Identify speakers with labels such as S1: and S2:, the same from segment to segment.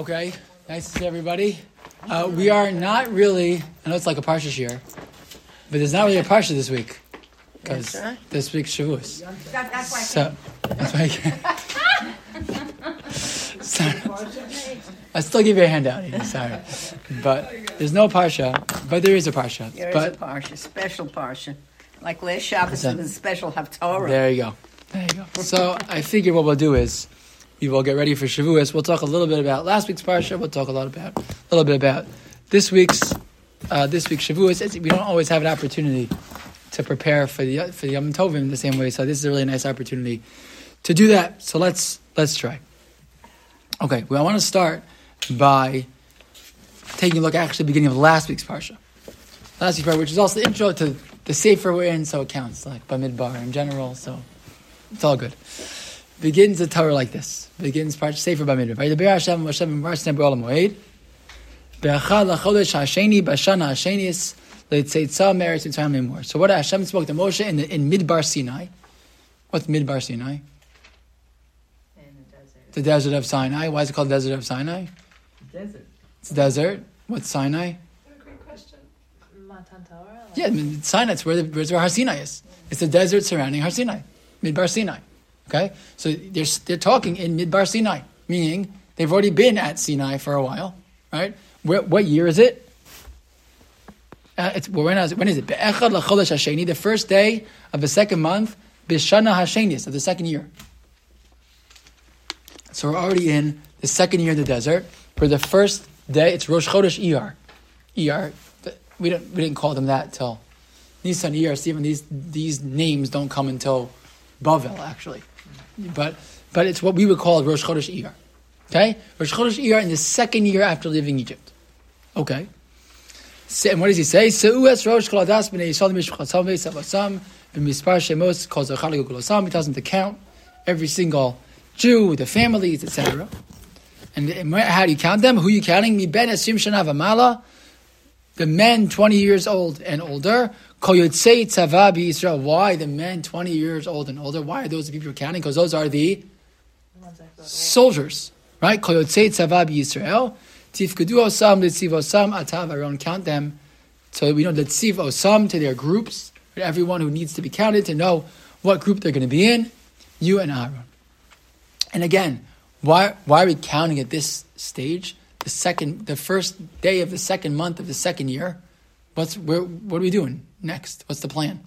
S1: Okay, nice to see everybody. Uh, we are not really, I know it's like a Parsha year, but there's not really a Parsha this week. Because
S2: That's right.
S1: this week's Shavuos.
S3: That, that's why.
S1: So, that's why I can't. Sorry. I still give you a handout, Edie, sorry. But there's no Parsha, but there is a Parsha.
S2: There is
S1: but
S2: a parsha, special parsha. Like last Shabbos
S1: That's
S2: was a special Haftorah.
S1: There you go. There you go. So I figure what we'll do is we will get ready for Shavuos. We'll talk a little bit about last week's parsha. We'll talk a lot about a little bit about this week's uh, this week's Shavuos. We don't always have an opportunity to prepare for the for the Yom Tovim the same way. So this is a really nice opportunity to do that. So let's let's try. Okay, well I want to start by taking a look actually beginning of last week's parsha. Last week's parsha, which is also the intro to the safer we're in, so it counts, like Bamidbar in general, so it's all good. Begins the Torah like this. Begins part Sefer Bamidbar. Vayidaber Hashem Hashem Barshem B'olam Moed. Be'achad lachodesh hasheni b'shana hashenis leitzeitza meretz mitzrayim lemor. So what Hashem spoke to Moshe in, the, in Midbar Sinai. What's Midbar Sinai? In the desert the desert of Sinai. Why is it called the desert of Sinai?
S4: Desert.
S1: It's a desert. What's Sinai?
S3: Great question.
S4: Matan Torah?
S1: Yeah, I mean, Sinai, it's where, the, where's where Har Sinai is. It's the desert surrounding Har Sinai, Midbar Sinai. Okay? So they're, they're talking in Midbar Sinai, meaning they've already been at Sinai for a while, right? Where, what year is it? Uh, it's, well, when, is it? when is it? Be'echad lachodesh hasheni, the first day of the second month, b'shana hashenis, of the second year. So we're already in the second year of the desert. For the first day, it's Rosh Chodesh Iyar. Iyar, we, don't, we didn't call them that till Nisan Iyar. Even these, these names don't come until Bavel, actually. But, but it's what we would call Rosh Chodesh Iyar. Okay? Rosh Chodesh Iyar in the second year after leaving Egypt. Okay. So, and what does he say? Seues Rosh Kol Adas B'nei Yisrael Mishpachasam Ve'Savasam B'Mispar Shemos Kol Zachar Legulosam. He tells them to count every single Jew, the families, etc. And, and how do you count them? Who are you counting? Mi ben Esim Shana V'Mala. The men 20 years old and older. Kol Yotzei Tzava B'Yisrael. Why the men 20 years old and older? Why are those the people you're counting? Because those are the soldiers, right? Kol Yotzei Tzava B'Yisrael. Tifkedu Osam, Letziv Osam, Atav Aaron. Count them. So we know Letziv Osam to their groups. Everyone who needs to be counted to know what group they're going to be in. You and Aaron. And again, why, why are we counting at this stage? The second, the first day of the second month of the second year. What's where, what are we doing next? What's the plan?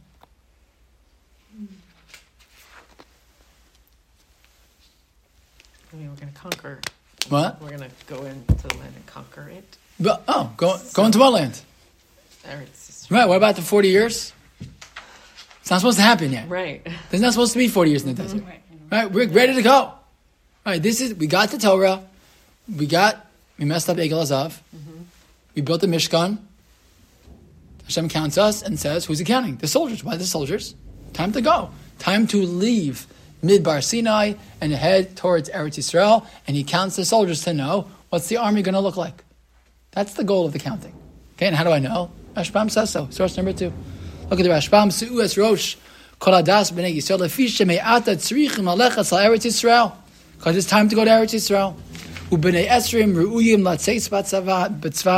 S5: I mean, we're going to conquer.
S1: What?
S5: We're going to go into the land and conquer it.
S1: But, oh, go go into what land? Right. What about the forty years? It's not supposed to happen yet.
S5: Right.
S1: There's not supposed to be forty years in the desert. Mm-hmm. Right. We're ready to go. All right. This is we got the Torah. We got we messed up Egel Azav. We built the Mishkan. Hashem counts us and says, "Who's accounting? The soldiers. Why the soldiers? Time to go. Time to leave Midbar Sinai and head towards Eretz Yisrael." And he counts the soldiers to know what's the army going to look like. That's the goal of the counting. Okay, and how do I know? Rashbam says so. Source number two. Look at the Rashbam. Su'es Rosh. Because it's time to go to Eretz Yisrael. U'b'nei Esrim Ru'uyim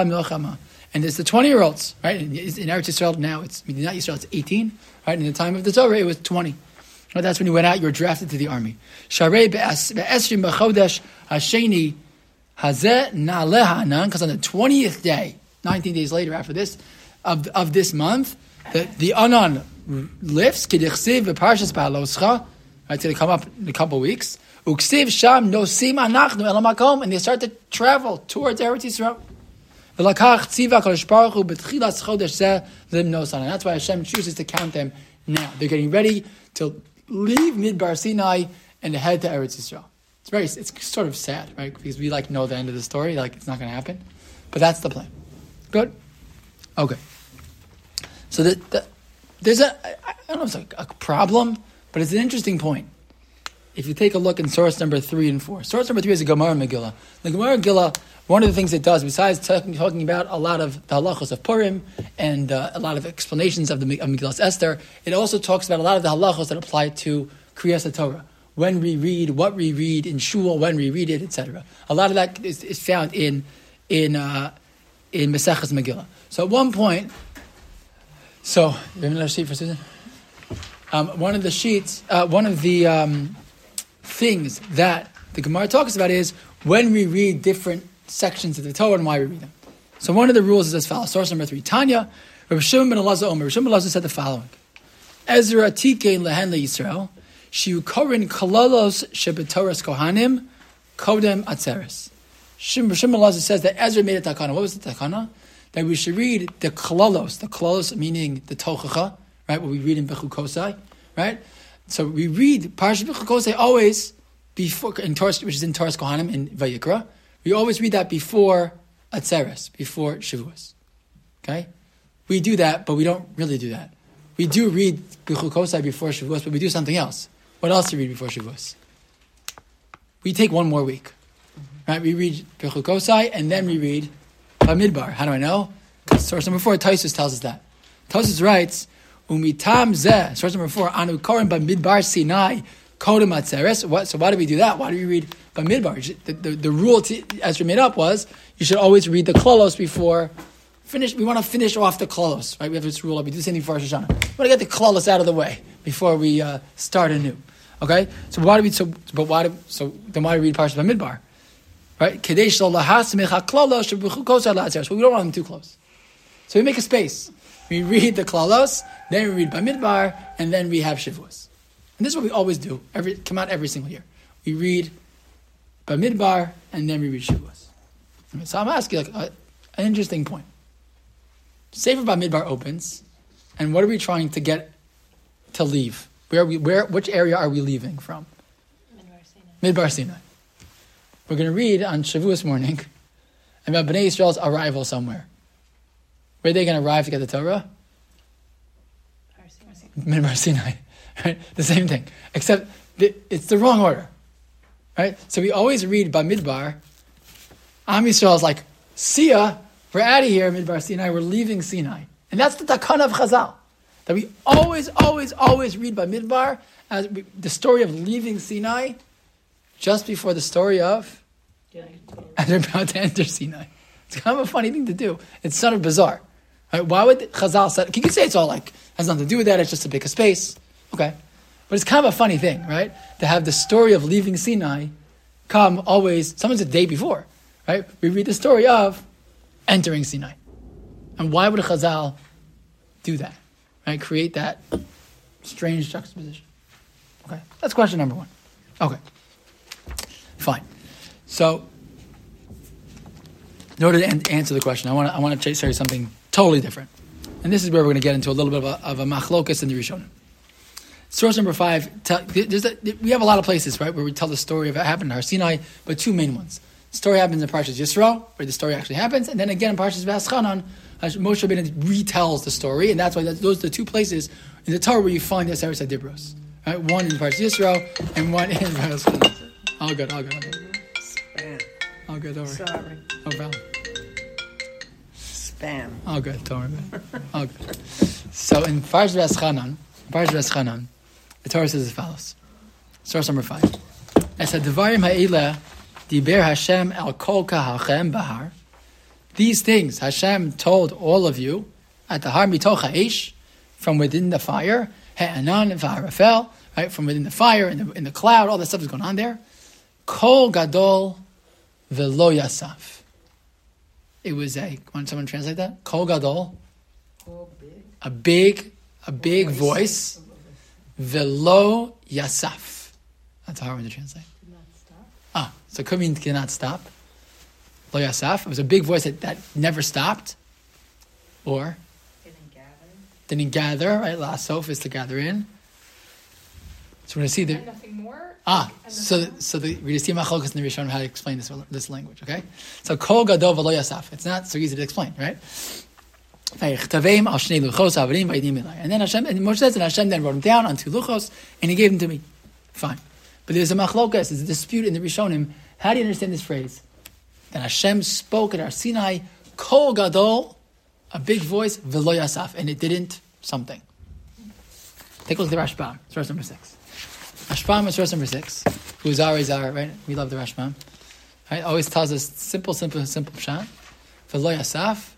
S1: Milchama. And it's the 20-year-olds, right? In, Eretz Yisrael now, it's not Yisrael, it's 18. Right? In the time of the Torah, it was 20. Right? That's when you went out, you were drafted to the army. Sharei Be'es- Be'esrim B'chodesh Hasheni Hazeh Na'aleh Hanan, because on the 20th day, 19 days later after this, of, of this month, the, the Anan lifts, Kedichsiv V'parshas Ba'aloscha, right, it's going to come up in a couple of weeks, Uksiv Sham Nosim Anachnu El Makom, and they start to travel towards Eretz Yisrael. V'lakach tziva kodesh baruch hu b'tchilas chodesh zeh limnos And that's why Hashem chooses to count them now. They're getting ready to leave Midbar Sinai and head to Eretz Yisrael. It's very, it's sort of sad, right? Because we like know the end of the story, like it's not going to happen. But that's the plan. Good? Okay. So the, the, there's a, I don't know if it's a, a problem, but it's an interesting point. If you take a look in source number three and four, source number three is a Gemara Megillah. The Gemara Megillah, one of the things it does, besides talking, talking about a lot of the halachos of Purim and uh, a lot of explanations of the of Megillah Esther, it also talks about a lot of the halachos that apply to Kriyas Torah. when we read, what we read in shul, when we read it, etc. A lot of that is, is found in in uh, in Maseches Megillah. So at one point, so you have another sheet for Susan. Um, one of the sheets, uh, one of the um, things that the Gemara talks about is when we read different sections of the Torah and why we read them. So one of the rules is as follows. Source number three: Tanya, Rabbi Shimon ben Elazar Omer. Rabbi Shimon ben Elazar said the following: Ezra tikein lehen Yisrael, shiu korin kololos shebetoras kohanim, kodem atzeres. Shimon ben Elazar says that Ezra made a takana. What was the takana? That we should read the kololos, the kololos meaning the tochacha, right? What we read in Bechukosai, right? So we read Parashat Bechukosai always before in Torah, which is in Torah Kohanim in Vayikra. We always read that before Atzeres, before Shavuos. Okay, we do that, but we don't really do that. We do read Bechukosai before Shavuos, but we do something else. What else do we read before Shavuos? We take one more week, right? We read Bechukosai and then we read Bamidbar. How do I know? Because source number four, Tosfos tells us that. Tosfos writes, Umitam zeh, source number four, Anu Korim Bamidbar Sinai, Kodem Atzeres. So why do we do that? Why do we read Bamidbar? The, the, the rule to, as we made up was you should always read the Klolos before finish. We want to finish off the Klolos, right? We have this rule. We do the same thing for Rosh Hashanah. We want to get the Klolos out of the way before we uh, start anew. Okay. So why do we? So but why? Do, so then why do we read Parshat Bamidbar? Right? Kadesh But we don't want them too close. So we make a space. We read the Klalos, then we read Bamidbar, and then we have Shavuos. And this is what we always do. Every come out every single year. We read Bamidbar, and then we read Shavuos. So I'm asking like a, an interesting point. Sefer Bamidbar opens, and what are we trying to get to leave? Where we? Where? Which area are we leaving from? Midbar Sinai. We're going to read on Shavuos morning about Bnei Israel's arrival somewhere. Where are they going to arrive to get the Torah? Midbar Sinai. Right? The same thing. Except the, it's the wrong order. Right? So we always read Bamidbar. Am Yisrael is like, see ya, we're out of here, Midbar Sinai, we're leaving Sinai. And that's the Takan of Chazal. That we always, always, always read Bamidbar as we, the story of leaving Sinai just before the story of and they're about to enter Sinai. It's kind of a funny thing to do. It's sort of bizarre. Right? Why would Chazal? Can you say it's all like has nothing to do with that. It's just a space. Okay, but it's kind of a funny thing, right? To have the story of leaving Sinai come always. Sometimes a day before, right? We read the story of entering Sinai, and why would Chazal do that? Right? Create that strange juxtaposition. Okay, that's question number one. Okay. Fine. So, in order to an- answer the question, I want to I want to say something totally different, and this is where we're going to get into a little bit of a, of a machlokas in the Rishonim. Source number five. Tell, a, we have a lot of places, right, where we tell the story of what happened in Har Sinai, but two main ones. The story happens in Parshas Yisro, where the story actually happens, and then again in Parshas Vaschanan, Moshe Rabbeinu retells the story, and that's why those are the two places in the Torah where you find the Aseret Dibros. Right, one in Parshas Yisro, and one in Vaschanan. All good, all good, all good. All good, don't.
S2: Sorry.
S1: No problem.
S2: Spam.
S1: All good, don't it. All good. So in Parshas Vaschanan, Parshas Vaschanan, the Torah says as follows. Source number five. Es ha'devarim ha'ila diber Hashem al kol kahachem bahar. These things Hashem told all of you at the har mitoch ha'esh, from within the fire, ha'anan v'harafel, right, from within the fire, in the, in the cloud, all that stuff is going on there. Kol gadol velo yasaf. It was a, want someone translate that? Kol gadol, a big, a big voice, velo yasaf. That's a hard one to translate. Ah, so it could mean cannot stop. Lo yasaf. It was a big voice that, that never stopped. Or didn't gather, Didn't gather, right? Last sof is to gather in. So we're going to see there.
S4: nothing more.
S1: Ah. So so the to see machlokas in the Rishonim how to explain this this language. Okay. So kol gadol v'lo yasaf. It's not so easy to explain, right? And then Hashem and Moshe says, and Hashem then wrote them down on two luchos, and He gave them to me. Fine. But there's a machlokas, there's a dispute in the Rishonim. How do you understand this phrase? That Hashem spoke at Har Sinai, kol gadol, a big voice, v'lo yasaf, and it didn't something. Take a look at the Rashbam, verse number six. Rashbam is source number six. Who's is our, right? We love the Rashbam. Right? Always tells us simple, simple, simple pshat. V'lo yasaf.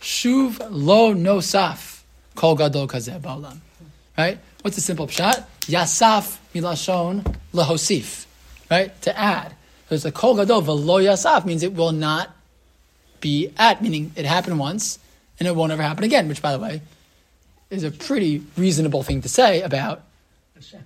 S1: Shuv lo no saf. Kol gadol kazeh ba'olam. Right? What's the simple pshat? Yasaf milashon lahosif. Right? To add. There's a kol gadol v'lo yasaf means it will not be at, meaning it happened once and it won't ever happen again, which by the way is a pretty reasonable thing to say about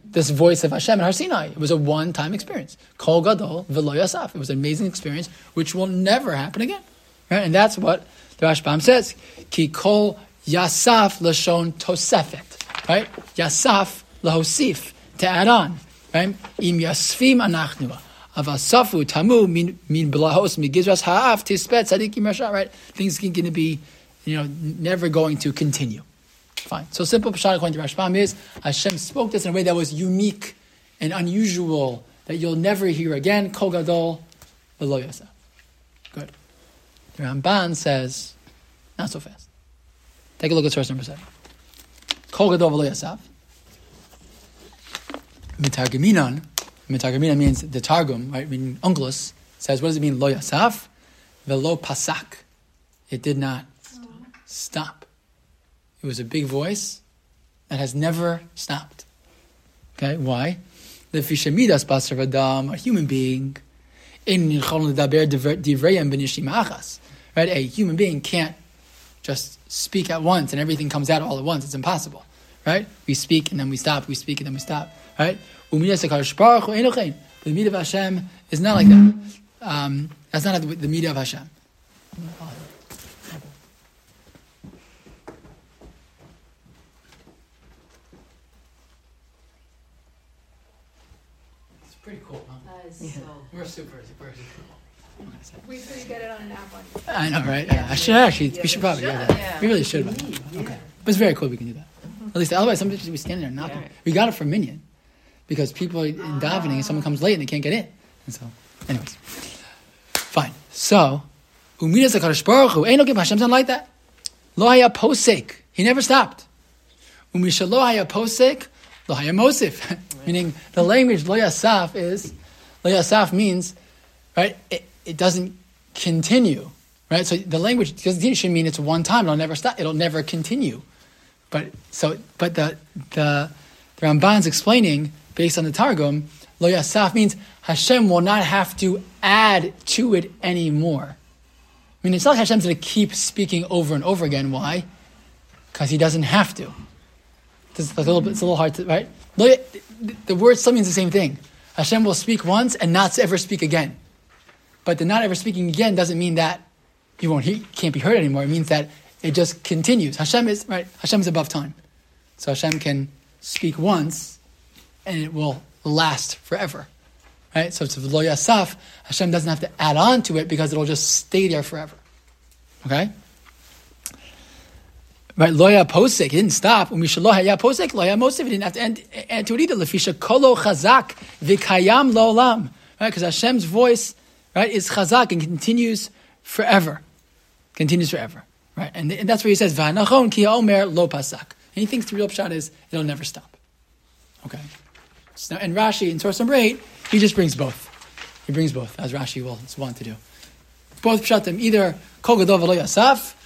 S1: this voice of Hashem in Har Sinai. It was a one-time experience. Kol gadol v'lo yasaf. It was an amazing experience which will never happen again. Right? And that's what the Rashbam says. Ki kol yasaf lashon tosefet. Right? Yasaf lahosif. To add on. Right? Im yasfim anachnu. Avasafu tamu min min blahos migizras ha'af tispet rasha. Right? Things are going to be, you know, never going to continue. Fine. So simple pshat according to Rashbam is Hashem spoke this in a way that was unique and unusual that you'll never hear again. Kol gadol v'lo. Good. The Ramban says, not so fast. Take a look at source number seven. Kol gadol v'lo yasaf. Mitargaminan. Mitargaminan means the Targum, right? Meaning Onkelos says, what does it mean? Lo yasaf, velo pasak. It did not stop. It was a big voice that has never stopped. Okay, why? The fishamidas basar adam, a human being, right? A human being can't just speak at once and everything comes out all at once. It's impossible, right? We speak and then we stop. We speak and then we stop, right? The media of Hashem is not like that. Um, that's not the media of Hashem. It's pretty cool, huh?
S4: That is
S5: Yeah.
S1: We're super, super, super cool.
S3: Wait get it on an app on
S1: I know, right? Yeah, I should actually.
S2: Yeah,
S1: we should probably do
S2: should,
S1: that.
S2: yeah.
S1: We really should. But,
S2: Yeah.
S1: okay, but it's very cool. We can do that. Mm-hmm. At least, otherwise, somebody should be standing there knocking.
S5: Yeah.
S1: We got it from minyan because people are in davening and someone comes late and they can't get in. And so, anyways, fine. So, umidas hakadosh baruch hu. Ain't no give Hashem's not like that. Lo haya posek. He never stopped. Umishalo haya posek. Lo haya mosif. Meaning the language lo yasaf is lo yasaf means right. It, it doesn't continue. Right. So the language doesn't should mean it's one time. It'll never stop. It'll never continue. But so, but the the, the Ramban's explaining based on the Targum, lo yasaf means Hashem will not have to add to it anymore. I mean, it's not like Hashem's going to keep speaking over and over again. Why? Because he doesn't have to. It's a little bit. It's a little hard to right. The word still means the same thing. Hashem will speak once and not ever speak again. But the not ever speaking again doesn't mean that you won't he can't be heard anymore. It means that it just continues. Hashem is right. Hashem is above time, so Hashem can speak once, and it will last forever. Right. So it's lo yasaf. Hashem doesn't have to add on to it because it'll just stay there forever. Okay. Right, loya posek, didn't stop. When we should loya posek, loya he didn't have to end, add to it either. Lefisha kolo chazak vikayam lolam. Right, because Hashem's voice, right, is chazak and continues forever. Continues forever. Right, and, and that's where he says, V'anachon ki omer lo pasak. And he thinks the real pshat is, it'll never stop. Okay. So, and Rashi, in source number eight, he just brings both. He brings both, as Rashi will want to do. Both pshatim, either kol gadol v'lo yasaf,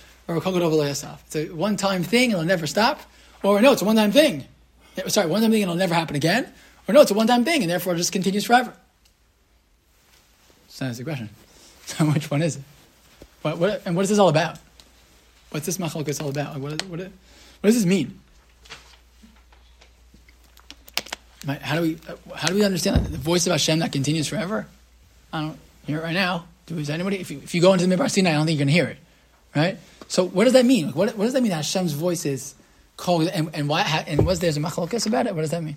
S1: or. It's a one-time thing, and it'll never stop. Or no, it's a one-time thing. Sorry, one-time thing, and it'll never happen again. Or no, it's a one-time thing, and therefore it just continues forever. So that's the question. So which one is it? What, what, and what is this all about? What's this machlokes all about? Like, what, what, what does this mean? How do we uh, how do we understand that? the voice of Hashem that continues forever? I don't hear it right now. Do is anybody? If you, if you go into the Midbar Sinai, I don't think you're going to hear it, right? So what does that mean? What, what does that mean? Hashem's voice is called, and, and why? And was there's a machlokas about it? What does that mean?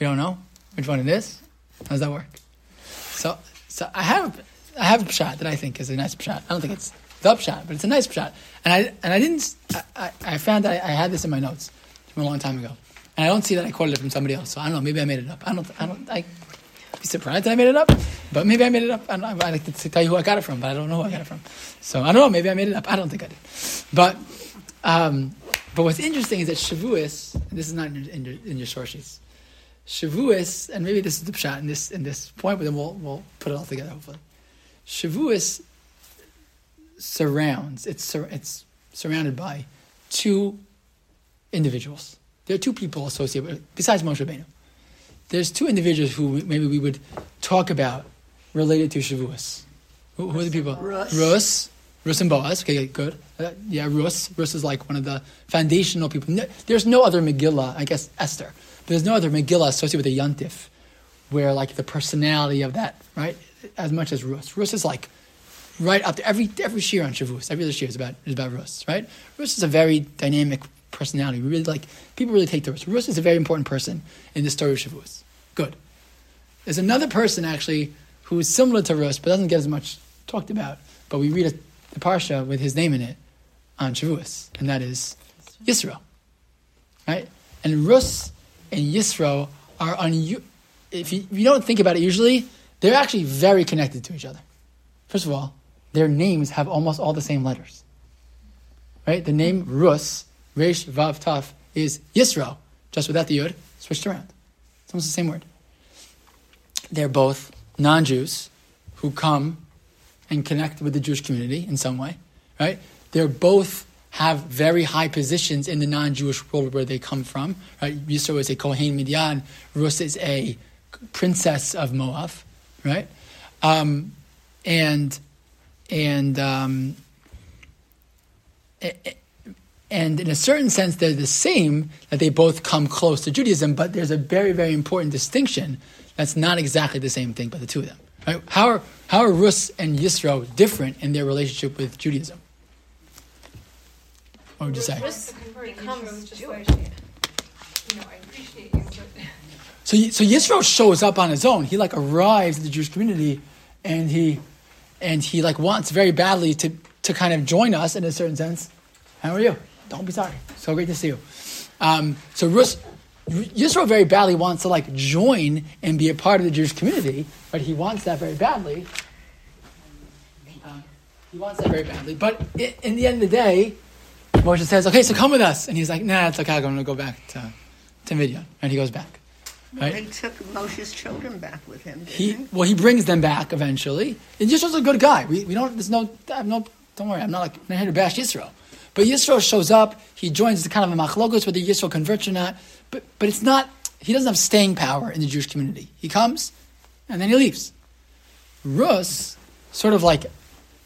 S1: We don't know which one it is. How does that work? So so I have I have a pshat that I think is a nice pshat. I don't think it's the pshat, but it's a nice pshat. And I and I didn't. I, I, I found that I, I had this in my notes from a long time ago, and I don't see that I quoted it from somebody else. So I don't know. Maybe I made it up. I don't. I don't. I be surprised that I made it up, but maybe I made it up. I, don't, I like to tell you who I got it from, but I don't know who I got it from. So I don't know. Maybe I made it up. I don't think I did. But um, but what's interesting is that Shavuos. This is not in your, in your, in your source sheets. Shavuos, and maybe this is the shot in this in this point, but then we'll we'll put it all together hopefully. Shavuos surrounds it's sur- it's surrounded by two individuals. There are two people associated with besides Moshe Rabbeinu. There's two individuals who maybe we would talk about related to Shavuos. Who, who are the people?
S2: Rus.
S1: Rus. Rus and Boaz. Okay, good. Uh, yeah, Rus. Rus is like one of the foundational people. No, there's no other Megillah, I guess Esther, but there's no other Megillah associated with a Yontif where like the personality of that, right, as much as Rus. Rus is like right up there. Every every shiur on Shavuos, every other shiur is about is about Rus, right? Rus is a very dynamic personality. We really like people really take the Rus. Rus is a very important person in the story of Shavuos. Good. There's another person actually who is similar to Rus, but doesn't get as much talked about. But we read a, the parsha with his name in it on Shavuos, and that is Yisro, right? And Rus and Yisro are on. If you, if you don't think about it, usually they're actually very connected to each other. First of all, their names have almost all the same letters. Right? The name Rus, Resh Vav Taf, is Yisro, just without the Yud, switched around. It's almost the same word. They're both non Jews who come and connect with the Jewish community in some way. Right? They're both have very high positions in the non Jewish world where they come from. Right? Yisro is a Kohen Midian, Rus is a princess of Moab. Right? Um, and and um, and in a certain sense they're the same that they both come close to Judaism, but there's a very very important distinction that's not exactly the same thing, but the two of them. Right? How are how are Rus and Yisro different in their relationship with Judaism? What would you say?
S3: Rus becomes
S4: becomes
S3: Jewish.
S4: Jewish.
S3: You know, I appreciate you, but
S1: So, so Yisro shows up on his own. He like arrives at the Jewish community, and he, and he like wants very badly to to kind of join us in a certain sense. How are you? Don't be sorry. So great to see you. Um, so Rus, Yisro very badly wants to like join and be a part of the Jewish community, but he wants that very badly. He wants that very badly, but i in the end of the day, Moshe says, "Okay, so come with us," and he's like, "Nah, it's okay. I'm going to go back to to Midian," and he goes back. Right?
S2: He took Moshe's children back with him,
S1: He
S2: he?
S1: well, he brings them back eventually. And Yisro's a good guy. We, we don't. There's no. I have no. Don't worry. I'm not like I'm not here to bash Yisro. But Yisro shows up. He joins the kind of a machlokos whether Yisro converts or not. But but it's not. He doesn't have staying power in the Jewish community. He comes, and then he leaves. Rus, sort of like,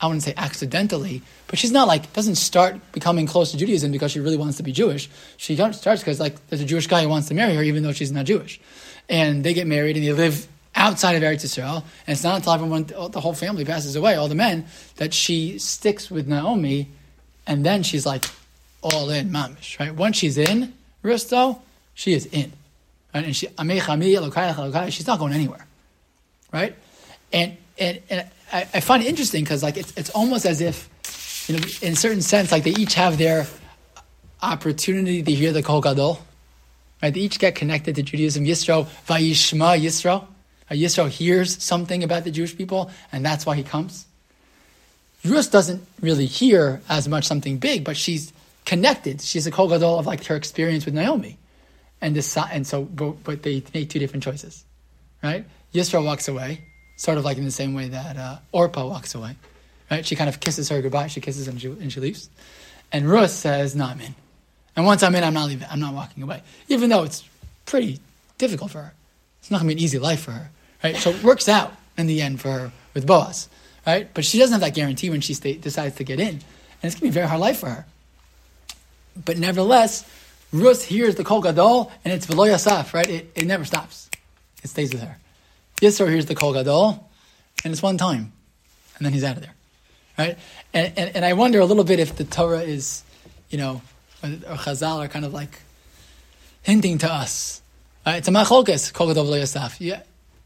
S1: I wouldn't say accidentally, but she's not like doesn't start becoming close to Judaism because she really wants to be Jewish. She starts because like there's a Jewish guy who wants to marry her even though she's not Jewish, and they get married and they live outside of Eretz Yisrael. And it's not until everyone, the whole family passes away, all the men, that she sticks with Naomi, and then she's like all in, mamish. Right? Once she's in though, she is in, right? And she, she's not going anywhere, right? And and, and I, I find it interesting because like it's it's almost as if you know in a certain sense like they each have their opportunity to hear the Kol Gadol, right? They each get connected to Judaism. Yisro Vayishma Yisro, Yisro hears something about the Jewish people, and that's why he comes. Rus doesn't really hear as much something big, but she's connected. She's a Kol Gadol of like her experience with Naomi, and this and so but, but they make two different choices, right? Yisro walks away sort of like in the same way that uh, Orpah walks away, right? She kind of kisses her goodbye. She kisses and she, and she leaves. And Rus says, "No, I'm in." And once I'm in, I'm not leaving. I'm not walking away, even though it's pretty difficult for her. It's not going to be an easy life for her, right? So it works out in the end for her with Boaz, right? But she doesn't have that guarantee when she stay, decides to get in, and it's going to be a very hard life for her. But nevertheless, Rus hears the Kol Gadol, and it's Velo Yasaf, right? It, it never stops. It stays with her. Yisro hears the Kol Gadol, and it's one time, and then he's out of there, right? And, and, and I wonder a little bit if the Torah is, you know, or, or Chazal are kind of like hinting to us. Right? It's a machlokes, Kol Gadol V'lo Yasaf. Yeah.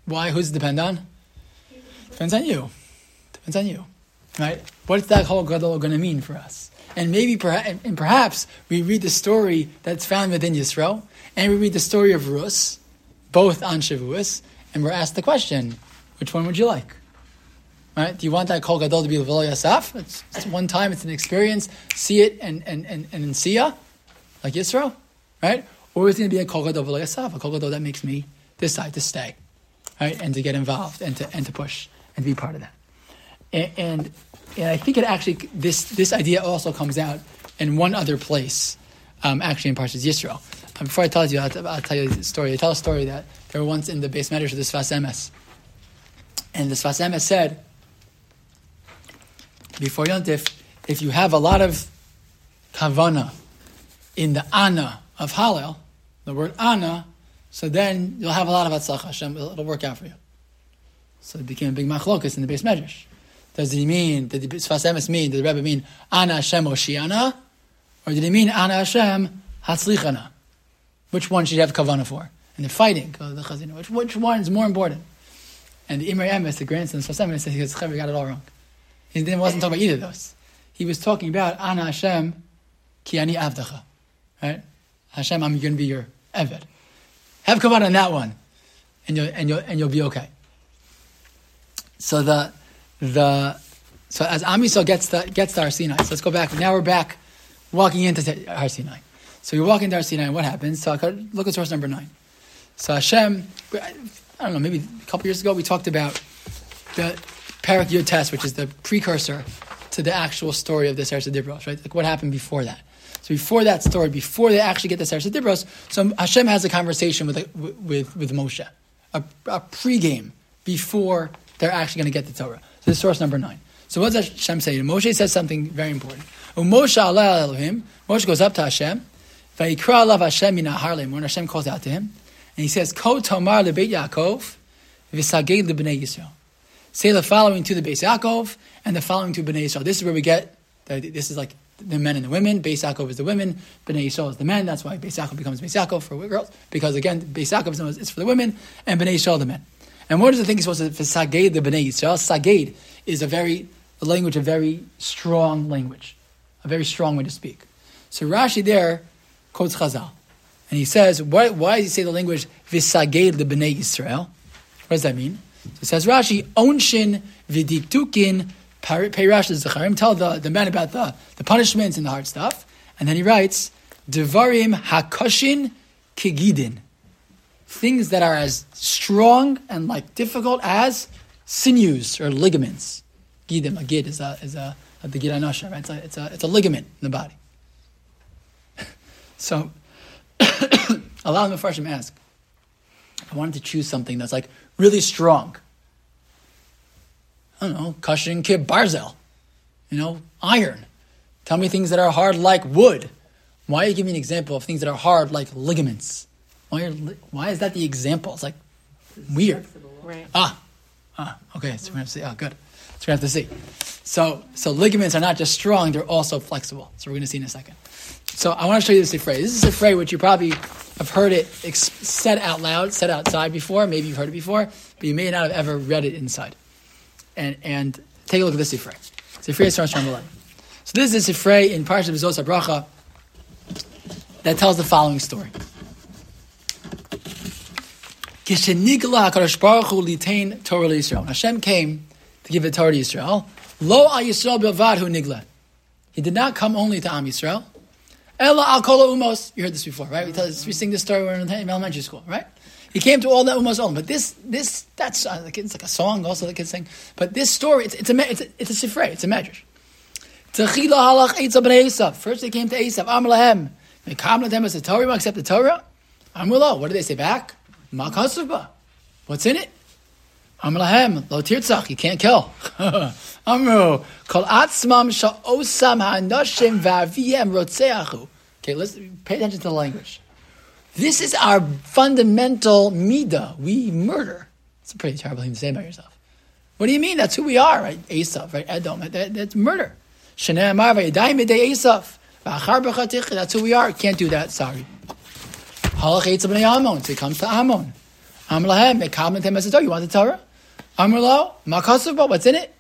S1: Why? Who's it depend on? Depends on you. Depends on you, right? What's that Kol Gadol going to mean for us? And maybe, and perhaps we read the story that's found within Yisro, and we read the story of Rus, both on Shavuos, and we're asked the question, which one would you like? Right? Do you want that Kol Gadol to be Levelo Yasaf? It's, it's one time, it's an experience, see it and and and, and see ya, like Yisro, right? Or is it going to be a Kol Gadol V'lo Yasaf, a Kol Gadol that makes me decide to stay, right, and to get involved and to and to push and to be part of that. And and, and I think it actually this this idea also comes out in one other place, um, actually in Parshas Yisrael. Um, before I tell you, I'll, I'll tell you the story. I tell a story that they were once in the beis medrash of the Sfas Emes, and the Sfas Emes said before Yontif, if you have a lot of kavana in the ana of Hallel, the word ana, so then you'll have a lot of atzlacha. Hashem, it'll, it'll work out for you. So it became a big machlokas in the beis medrash. Does he mean, did the Sfas Emes mean, did the Rebbe mean ana Hashem Oshiana? Or did he mean ana Hashem Hatzlichana? Which one should you have kavana for? And they're fighting, uh, the chazina. Which, which one is more important? And the Imre Emes, the grandson of Sfas Emes, said, he goes, "Chaver, got it all wrong. He didn't, wasn't talking about either of those. He was talking about ana Hashem ki ani avdacha. Right? Hashem, I'm going to be your Eved. Have kavana on that one, and you'll, and you'll, and you'll be okay. So the, the, so as Am gets to, gets to Har Sinai, so let's go back. Now we're back walking into Har Sinai. So you're walking to Har Sinai, what happens? So look at source number nine. So Hashem, I don't know, maybe a couple years ago we talked about the Parak Yud test, which is the precursor to the actual story of the Seres Dibros, right? Like what happened before that. So before that story, before they actually get the Seres Dibros, so Hashem has a conversation with with with Moshe, a, a pregame before they're actually going to get the Torah. This is source number nine. So what does Hashem say? Moshe says something very important. Moshe Moshe goes up to Hashem, Vayikra Hashem when Hashem calls out to him, and he says, Ko tomar lebeit Yaakov, v'sagei lebnei Yisrael. Say the following to the Beis Yaakov, and the following to Bnei Yisrael. This is where we get, this is like the men and the women. Beis Yaakov is the women, Bnei Yisrael is the men. That's why Beis Yaakov becomes Beis Yaakov for girls, because again, Beis Yaakov is for the women, and Bnei Yisrael the men. And one of the things to, for Saged the Bnei Yisrael? Saged is a very, a language, a very strong language, a very strong way to speak. So Rashi there quotes Chazal. And he says, why, why does he say the language Visaged the Bnei Yisrael? What does that mean? So it says Rashi, Onshin Vidiktukin Peirash Zacharim, tell the, the men about the, the punishments and the hard stuff. And then he writes, Devarim Hakoshin Kigidin. Things that are as strong and like difficult as sinews or ligaments. Gidim, a gid is a, is a, a the gid right? It's a, it's, a, it's a ligament in the body. so, a lot of Mepharshim ask, I wanted to choose something that's like really strong, I don't know, Kashin Kib Barzel, you know, iron. Tell me things that are hard like wood. Why are you giving me an example of things that are hard like ligaments? Why, are, why is that the example? It's like weird.
S5: Right.
S1: Ah, ah, okay. So we're gonna see. Oh, good. So we have to see. So, so ligaments are not just strong; they're also flexible. So we're going to see in a second. So I want to show you this phrase. This is a phrase which you probably have heard it ex- said out loud, said outside before. Maybe you've heard it before, but you may not have ever read it inside. And and take a look at this Sifrei. Sifrei starts from 11. So this is a Sifrei in Parshat Bezos Bracha that tells the following story. Kishenigla HaKadosh Baruch Hu litain Torah Yisrael. Hashem came to give the Torah to Yisrael. Lo al Yisrael bilvad hu nigla. He did not come only to Am Yisrael. Ella al kol umos. You heard this before, right? We, tell we sing this story when we were in elementary school, right? He came to all the umos all. But this, this, that's uh, like a song also the kids sing. But this story, it's, it's a, it's a, it's a sifrei, it's a medrash. Techila halach eitzav b'nei Esav. First they came to Esav. Am lahem. They come to them as the Torah, accept the Torah. Amrullah. What did they say back? Ma kasuvba. What's in it? Amlahem lo tirtzach. You can't kill. Amru kol atzmam sha'osam ha'anoshim va'aviyem rotzeachu. Okay, let's pay attention to the language. This is our fundamental midah. We murder. It's a pretty terrible thing to say about yourself. What do you mean? That's who we are, right? Esav, right? Edom. That, that's murder. Shnei amar v'yadayim b'chatich. That's who we are. Can't do that. Sorry. Halach eitzav b'nei Amon. So it comes to Amon. Amlahem. Mekam l'tem as You want the Torah? Amrlo. Makasav. What's in it?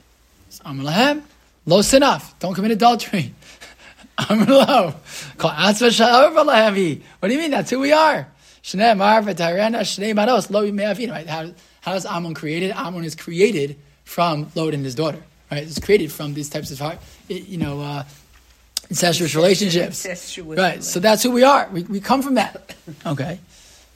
S1: Amlahem. Lo sinaf. Don't commit adultery. Amrlo. Kol atzva sha'ar. What do you mean? That's who we are. Shnei amar v'tarena shnei manos lo me'avin. Right? How, how is Amon created? Amon is created from Lot and his daughter. Right? It's created from these types of heart, you know, uh, incestuous relationships.
S2: Incestuous
S1: right. So that's who we are. We, we come from that. Okay.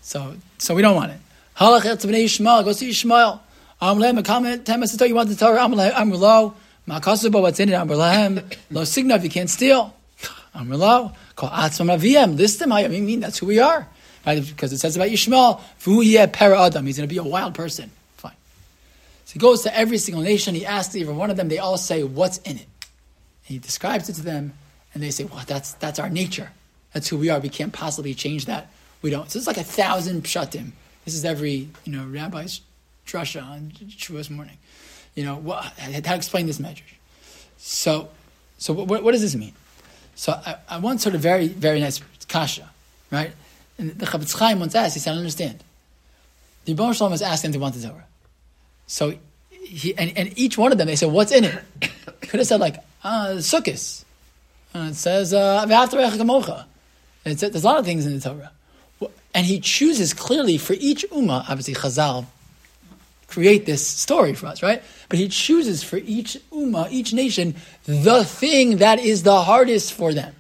S1: So so we don't want it. Halach etz b'nei Yishmael, go see Yishmael. Am lehem, a comment, ten minutes you want the Torah, am lehem, am lo, ma'kasubo, what's in it, am lehem, lo signa, if you can't steal. Am lo, call atzvam aviyem, list them, I mean, that's who we are. Right? Because it says about Yishmael, v'hu per adam, he's going to be a wild person. Fine. So he goes to every single nation, he asks every one of them, they all say, what's in it? And he describes it to them, and they say, well, that's, that's our nature. That's who we are. We can't possibly change that. We don't. So it's like a thousand pshatim. This is every, you know, rabbi's drasha on Shavuos morning. You know, what, how to explain this measure. So, so what, what does this mean? So I, I want sort of very, very nice kasha, right? And the Chafetz Chaim once asked, he said, I understand. The Yibon Shalom was asking to want the Torah. So, he, and, and each one of them, they said, what's in it? Could have said like, uh, Sukkot. Uh, it says, uh. It says, there's a lot of things in the Torah. And he chooses clearly for each ummah, obviously Chazal create this story for us, right? But he chooses for each ummah, each nation, the thing that is the hardest for them.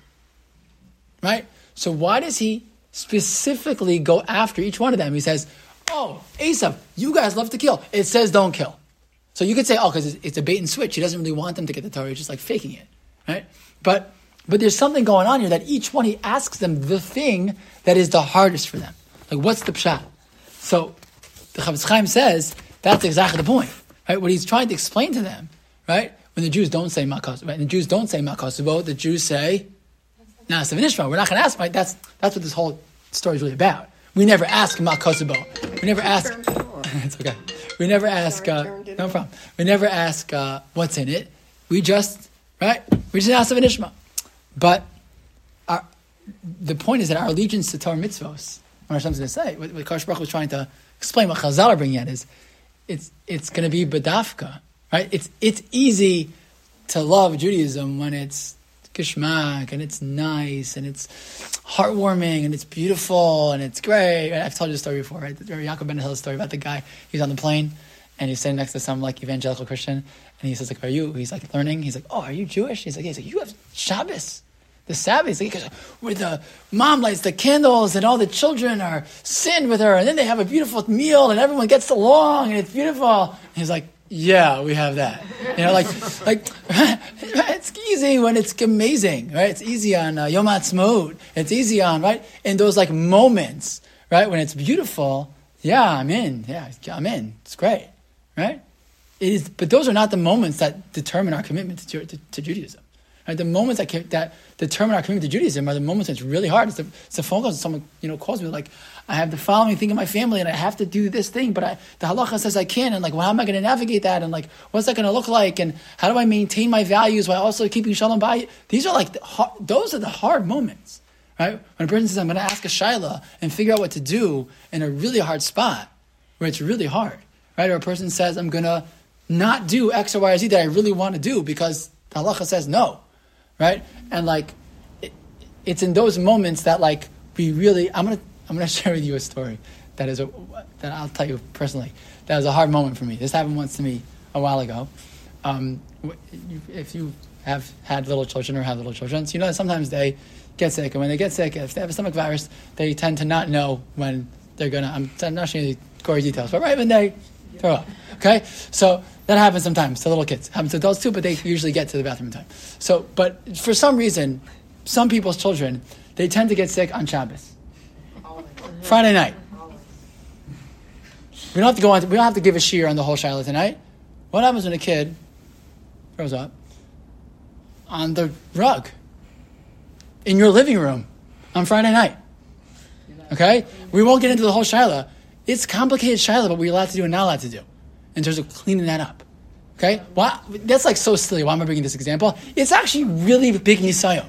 S1: Right? So why does he specifically go after each one of them? He says, Oh, Esav, you guys love to kill. It says don't kill. So you could say, oh, because it's a bait and switch. He doesn't really want them to get the Torah. He's just like faking it. Right? But but there's something going on here that each one he asks them the thing that is the hardest for them. Like what's the pshat? So the Chafetz Chaim says that's exactly the point. Right? What he's trying to explain to them, right? When the Jews don't say makas, right? The Jews don't say makasubo, the Jews say Nasav Nishma. We're not going to ask, right? That's that's what this whole story is really about. We never ask makasubo. We never ask. it's okay. We never ask. Uh, no problem. We never ask uh, what's in it. We just right. We just ask of Nishma. But our, the point is that our allegiance to Torah mitzvos, what Hashem's going to say, what, what Kadosh Baruch was trying to explain, what Chazal are bringing at is, it's it's going to be bedafka, right? It's it's easy to love Judaism when it's kishmak and it's nice and it's heartwarming and it's beautiful and it's great. I've told you the story before, right? Yaakov Ben Hill's story about the guy. He's on the plane and he's sitting next to some like evangelical Christian, and he says like, "Are you?" He's like learning. He's like, "Oh, are you Jewish?" He's like, yeah. "He's like, you have Shabbos." The Sabbath, he's like, where the mom lights the candles and all the children are sin with her, and then they have a beautiful meal and everyone gets along and it's beautiful. And he's like, yeah, we have that. You know, like, like it's easy when it's amazing, right? It's easy on uh, Yom Ha'atzmaut. It's easy on right in those like moments, right? When it's beautiful, yeah, I'm in. Yeah, I'm in. It's great, right? It is, but those are not the moments that determine our commitment to, to, to Judaism. Right? The moments that, that determine our commitment to Judaism are the moments it's really hard. It's the, it's the phone calls someone you know calls me like, I have the following thing in my family and I have to do this thing, but I, the halacha says I can, and like, well, how am I going to navigate that? And like, what's that going to look like? And how do I maintain my values while also keeping shalom by? These are like, the hard, those are the hard moments, right? When a person says, I'm going to ask a shaila and figure out what to do in a really hard spot where it's really hard, right? Or a person says, I'm going to not do X or Y or Z that I really want to do because the halacha says no right? And like, it, it's in those moments that like we really. I'm gonna I'm gonna share with you a story that is a that I'll tell you personally. That was a hard moment for me. This happened once to me a while ago. Um, if you have had little children or have little children, so you know that sometimes they get sick, and when they get sick, if they have a stomach virus, they tend to not know when they're gonna. I'm, I'm not sharing gory details, but right when they throw up. Okay, so that happens sometimes to little kids. Happens to adults too, but they usually get to the bathroom in time. So, but for some reason, some people's children they tend to get sick on Shabbos, Friday night. We don't have to go on. To, we don't have to give a shiur on the whole shaila tonight. What happens when a kid throws up on the rug in your living room on Friday night? Okay, we won't get into the whole shaila. It's complicated shaila, but we're allowed to do and not allowed to do in terms of cleaning that up. Okay? Why, that's like so silly. Why am I bringing this example? It's actually really big nisayon.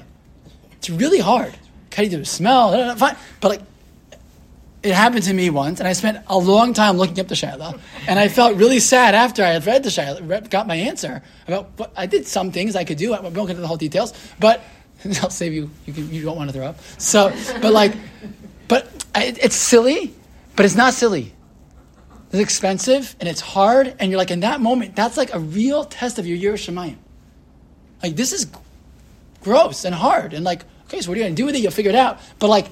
S1: It's really hard. Okay, you do smell, fine. But like, it happened to me once, and I spent a long time looking up the shaila, and I felt really sad after I had read the shaila, got my answer about what I did some things I could do. I won't get into the whole details, but I'll save you. You, can, you don't want to throw up. So, but like, but it, it's silly, but it's not silly. It's expensive and it's hard, and you're like in that moment, that's like a real test of your Yiras Shamayim. Like this is gross and hard, and like okay, so what are you gonna do with it? You'll figure it out. But like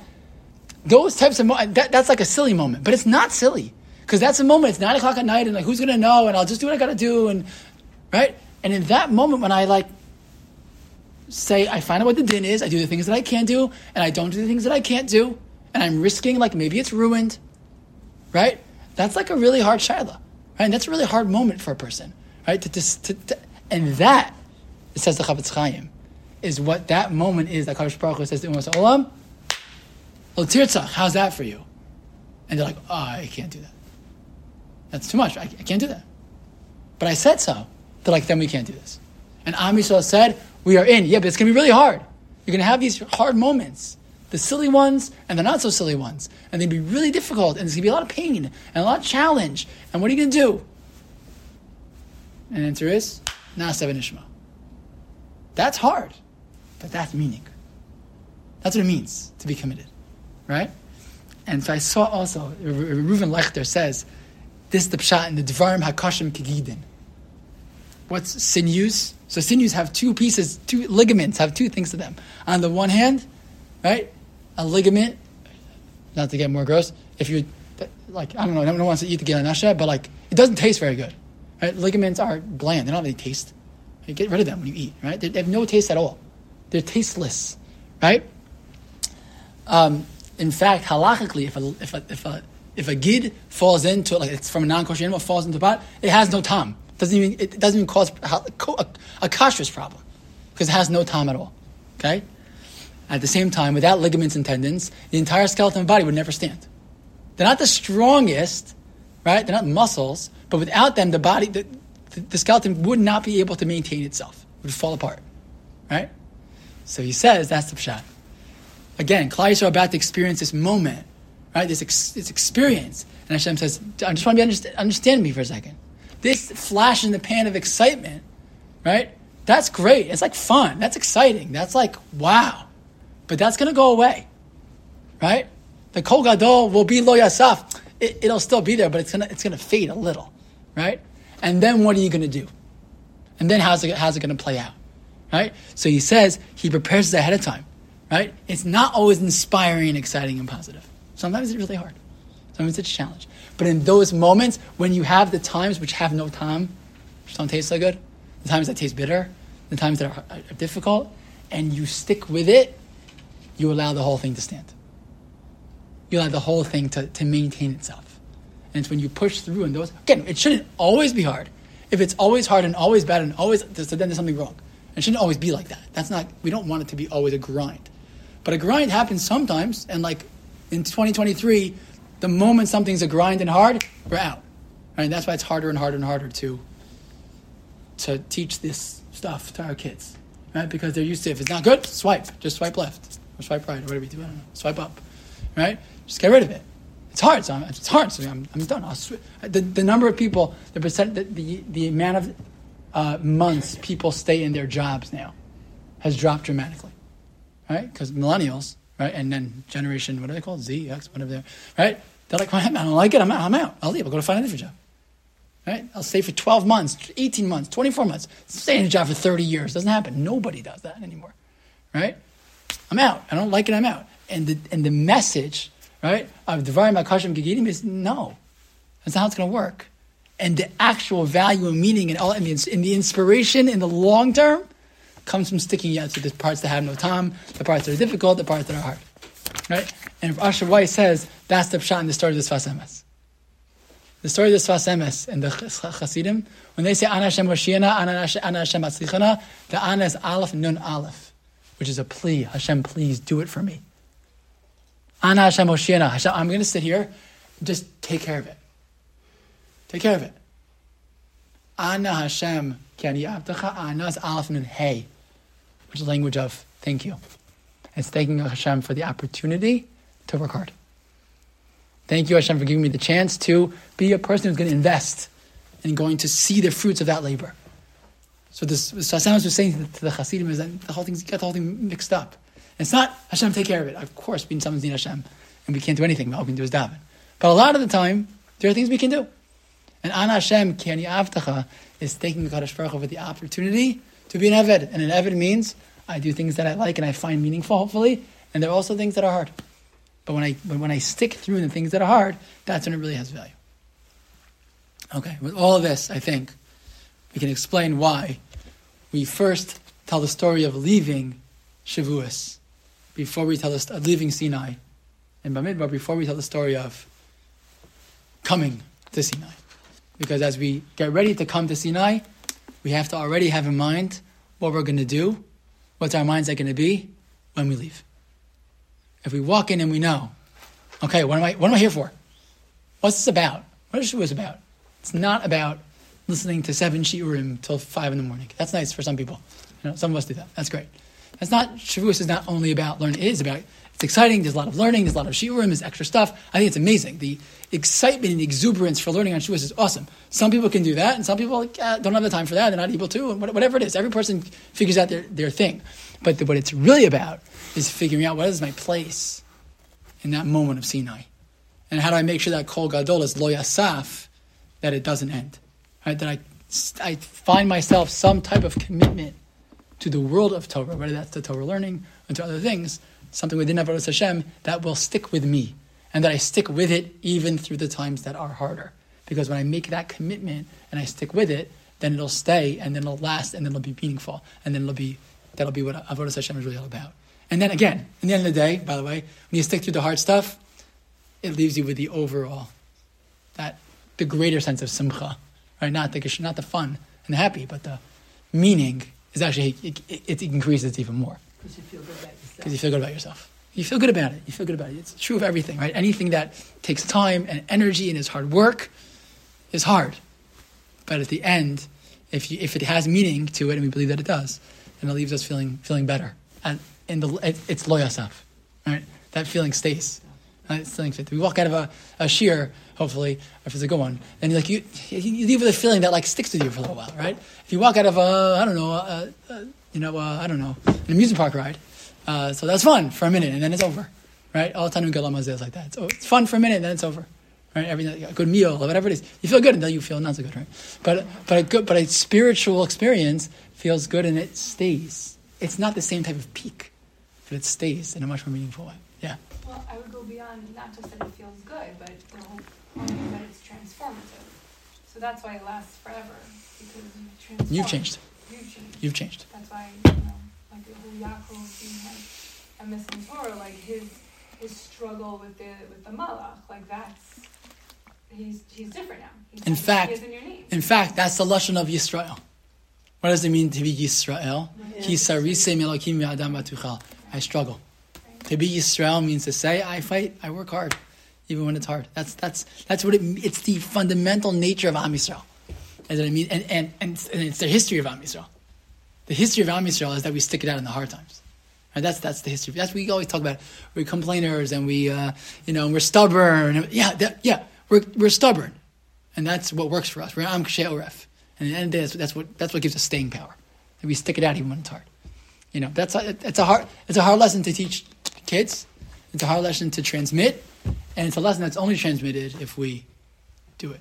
S1: those types of mo- that, that's like a silly moment, but it's not silly Because that's the moment. It's nine o'clock at night, and like, who's gonna know? And I'll just do what I gotta do, and right. And in that moment, when I like say, I find out what the din is, I do the things that I can do, and I don't do the things that I can't do, and I'm risking like maybe it's ruined, right? That's like a really hard shaila, right? And that's a really hard moment for a person, right? To, to, to, and that, it says the Chofetz Chaim, is what that moment is that Kadosh Baruch Hu says to Umas Olam, "Well, Tirtzach, how's that for you?" And they're like, "Oh, I can't do that. That's too much. I, I can't do that." But I said so. They're like, "Then we can't do this." And Am said, "We are in. Yeah, but it's going to be really hard. You're going to have these hard moments, the silly ones and the not so silly ones, and they'd be really difficult, and there's to be a lot of pain and a lot of challenge. And what are you to do?" And the answer is, "Na'aseh v'nishma." That's hard, but that's meaning. That's what it means to be committed, right? And so I saw also, Reuven Leuchter says, this is the pshat in the Dvarim Hakashim Kigidin. What's sinews? So sinews have two pieces, two ligaments have two things to them. On the one hand, right, a ligament, not to get more gross, if you, like, I don't know, no one wants to eat the gid hanasheh, but like, it doesn't taste very good. Right? Ligaments are bland, they don't have any taste. You get rid of them when you eat, right? They, have no taste at all. They're tasteless, right? Um, in fact, halachically, if a, if a, if a, if a gid falls into like it's from a non-kosher animal falls into the pot, it has no tom. Doesn't even it doesn't even cause a, a, a problem because it has no tom at all. Okay. At the same time, without ligaments and tendons, the entire skeleton body would never stand. They're not the strongest, right? They're not muscles, but without them, the body, the, the, skeleton would not be able to maintain itself. It would fall apart, right? So he says that's the pshat. Again, Yisrael are about to experience this moment, right? This, ex, this experience. And Hashem says, I just want to be understand, understand me for a second. This flash in the pan of excitement, right? That's great. It's like fun. That's exciting. That's like, wow. But that's going to go away, right? The Kol Gadol will be Lo Yasaf. It, it'll still be there, but it's going to it's gonna fade a little, right? And then what are you going to do? And then how's it, how's it going to play out, right? So he says he prepares us ahead of time right? It's not always inspiring exciting and positive. Sometimes it's really hard. Sometimes it's a challenge. But in those moments when you have the times which have no time, which don't taste so good, the times that taste bitter, the times that are, are difficult, and you stick with it, you allow the whole thing to stand. You allow the whole thing to, to maintain itself. And it's when you push through and those, again, it shouldn't always be hard. If it's always hard and always bad and always, then there's something wrong. It shouldn't always be like that. That's not, we don't want it to be always a grind. But a grind happens sometimes, and like in 2023, the moment something's a grind and hard, we're out. Right? And that's why it's harder and harder and harder to to teach this stuff to our kids, right? Because they're used to if it's not good, swipe, just swipe left or swipe right or whatever you do. I don't know. Swipe up, right? Just get rid of it. It's hard. So I'm, it's hard. So I'm, I'm done. I'll sw- the, the number of people, the percent, the, the, the amount of uh, months people stay in their jobs now has dropped dramatically right? Because millennials, right, and then generation, what are they called? Z, X, whatever they're, right? They're like, well, I don't like it. I'm out. I'm out. I'll leave. I'll go to find a different job. Right? I'll stay for 12 months, 18 months, 24 months. Stay in a job for 30 years. Doesn't happen. Nobody does that anymore. Right? I'm out. I don't like it. I'm out. And the, and the message, right, of Devarim HaKashim Gigidim is no. That's not how it's going to work. And the actual value and meaning and all, and the, and the inspiration in the long term comes from sticking out to the parts that have no time, the parts that are difficult, the parts that are hard. Right? And if Asher Weiss says that's the pshat in the story of the Sfas Emes. The story of the Sfas Emes and the Chasidim, when they say Ana Hashem Hoshiana, Ana Hashem Atzlichana, the Ana is Aleph Nun Aleph, which is a plea. Hashem, please do it for me. Ana Hashem Hoshiana. Hashem, I'm going to sit here, just take care of it. Take care of it. Ana Hashem Ki Ani Avdecha. Ana is Aleph Nun Hey, which is language of thank you. It's thanking Hashem for the opportunity to work hard. Thank you, Hashem, for giving me the chance to be a person who's going to invest and going to see the fruits of that labor. So this so Hashem was saying to the Hasidim is that the whole thing's got the whole thing mixed up. And it's not Hashem take care of it. Of course, being someone's need Hashem, and we can't do anything. All we can do is daven. But a lot of the time, there are things we can do. And Ana Hashem Ki Ani Avdecha is taking the Kadosh Baruch for the opportunity to be an Eved. And an Eved means I do things that I like and I find meaningful, hopefully. And there are also things that are hard. But when I when, when I stick through the things that are hard, that's when it really has value. Okay, with all of this, I think we can explain why we first tell the story of leaving Shavuos before we tell the st- of leaving Sinai and Bamidbar before we tell the story of coming to Sinai. Because as we get ready to come to Sinai, we have to already have in mind what we're going to do, what's our mindset going to be when we leave. If we walk in and we know, okay, what am I, what am I here for? What's this about? What is Shavuos about? It's not about listening to seven shiurim till five in the morning. That's nice for some people. You know, some of us do that. That's great. That's not Shavuos is not only about learning. It is about it's exciting. There's a lot of learning. There's a lot of shiurim. There's extra stuff. I think it's amazing. The excitement and exuberance for learning on Shavuos is awesome. Some people can do that, and some people like, uh, don't have the time for that. They're not able to, and whatever it is. Every person figures out their, their thing. But the, what it's really about is figuring out what is my place in that moment of Sinai, and how do I make sure that kol gadol is lo yasaf, that it doesn't end, right? That I I find myself some type of commitment to the world of Torah, whether that's the Torah learning or to other things, something within Avodah Hashem that will stick with me, and that I stick with it even through the times that are harder. Because when I make that commitment and I stick with it, then it'll stay, and then it'll last, and then it'll be meaningful, and then it'll be that'll be what Avodah Hashem is really all about. And then again, in the end of the day, by the way, when you stick through the hard stuff, it leaves you with the overall, that the greater sense of simcha, right? Not the not the fun and the happy, but the meaning is actually it, it, it increases even more
S4: Because you feel good about yourself.
S1: because you feel good about yourself. You feel good about it. You feel good about it. It's true of everything, right? Anything that takes time and energy and is hard work is hard. But at the end, if, you, if it has meaning to it, and we believe that it does, then it leaves us feeling feeling better. And in the it, it's loyasaf, right? That feeling stays. Uh, it's feeling fit. We walk out of a, a shiur, hopefully, if it's a good one, and like you, you leave with a feeling that like sticks with you for a little while, right? If you walk out of a I don't know, a, a, you know, a, I don't know, an amusement park ride, uh, so that's fun for a minute, and then it's over, right? All the time we go is like that. So it's fun for a minute, and then it's over, right? Every a good meal, or whatever it is, you feel good until you feel not so good, right? But but a good, but a spiritual experience feels good, and it stays. It's not the same type of peak, but it stays in a much more meaningful way. Yeah.
S3: Well, I would go beyond not just that it feels good, but the whole that it's transformative. So that's why it lasts forever because.
S1: You've changed.
S3: You've changed.
S1: You've changed.
S3: That's why you know, like the whole Yaakov being like a missing Torah, like his his struggle with the with the Malach, like that's he's he's different now. He's
S1: In fact-
S3: in name.
S1: In fact, that's the lashon of Yisrael. What does it mean to be Yisrael? Ki sarisei melokim ve'adam. I struggle. To be Yisrael means to say, I fight, I work hard, even when it's hard. That's that's that's what it. It's the fundamental nature of Am Yisrael. Is what I mean, and, and and and it's the history of Am Yisrael. The history of Am Yisrael is that we stick it out in the hard times. Right? That's that's the history. That's what we always talk about. We're complainers and we, uh, you know, we're stubborn. Yeah, that, yeah, we're we're stubborn, and that's what works for us. We're Am Kshei Oref. And at the end of the day, that's, that's what that's what gives us staying power. And we stick it out even when it's hard. You know, that's a, it's a hard it's a hard lesson to teach kids. It's a hard lesson to transmit, and it's a lesson that's only transmitted if we do it.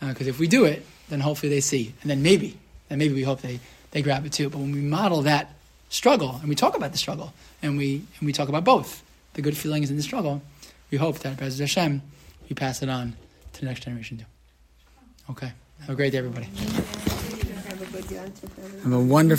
S1: Uh, because if we do it, then hopefully they see, and then maybe, then maybe we hope they they grab it too. But when we model that struggle and we talk about the struggle and we and we talk about both the good feelings and the struggle, we hope that Bez Hashem we pass it on to the next generation too. Okay. Have a great day, everybody.
S2: Have a good Yom
S1: Have a wonderful.